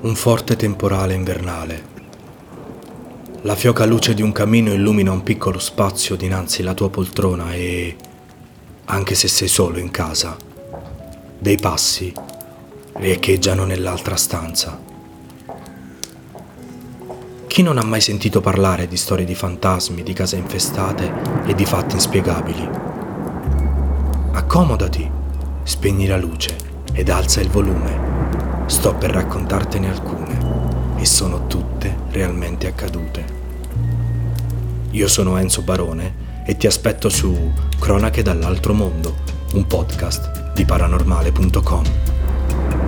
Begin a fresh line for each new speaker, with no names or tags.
Un forte temporale invernale. La fioca luce di un camino illumina un piccolo spazio dinanzi alla tua poltrona e, anche se sei solo in casa, dei passi riecheggiano nell'altra stanza. Chi non ha mai sentito parlare di storie di fantasmi, di case infestate e di fatti inspiegabili? Accomodati, spegni la luce ed alza il volume. Sto per raccontartene alcune e sono tutte realmente accadute. Io sono Enzo Barone e ti aspetto su Cronache dall'altro mondo, un podcast di paranormale.com.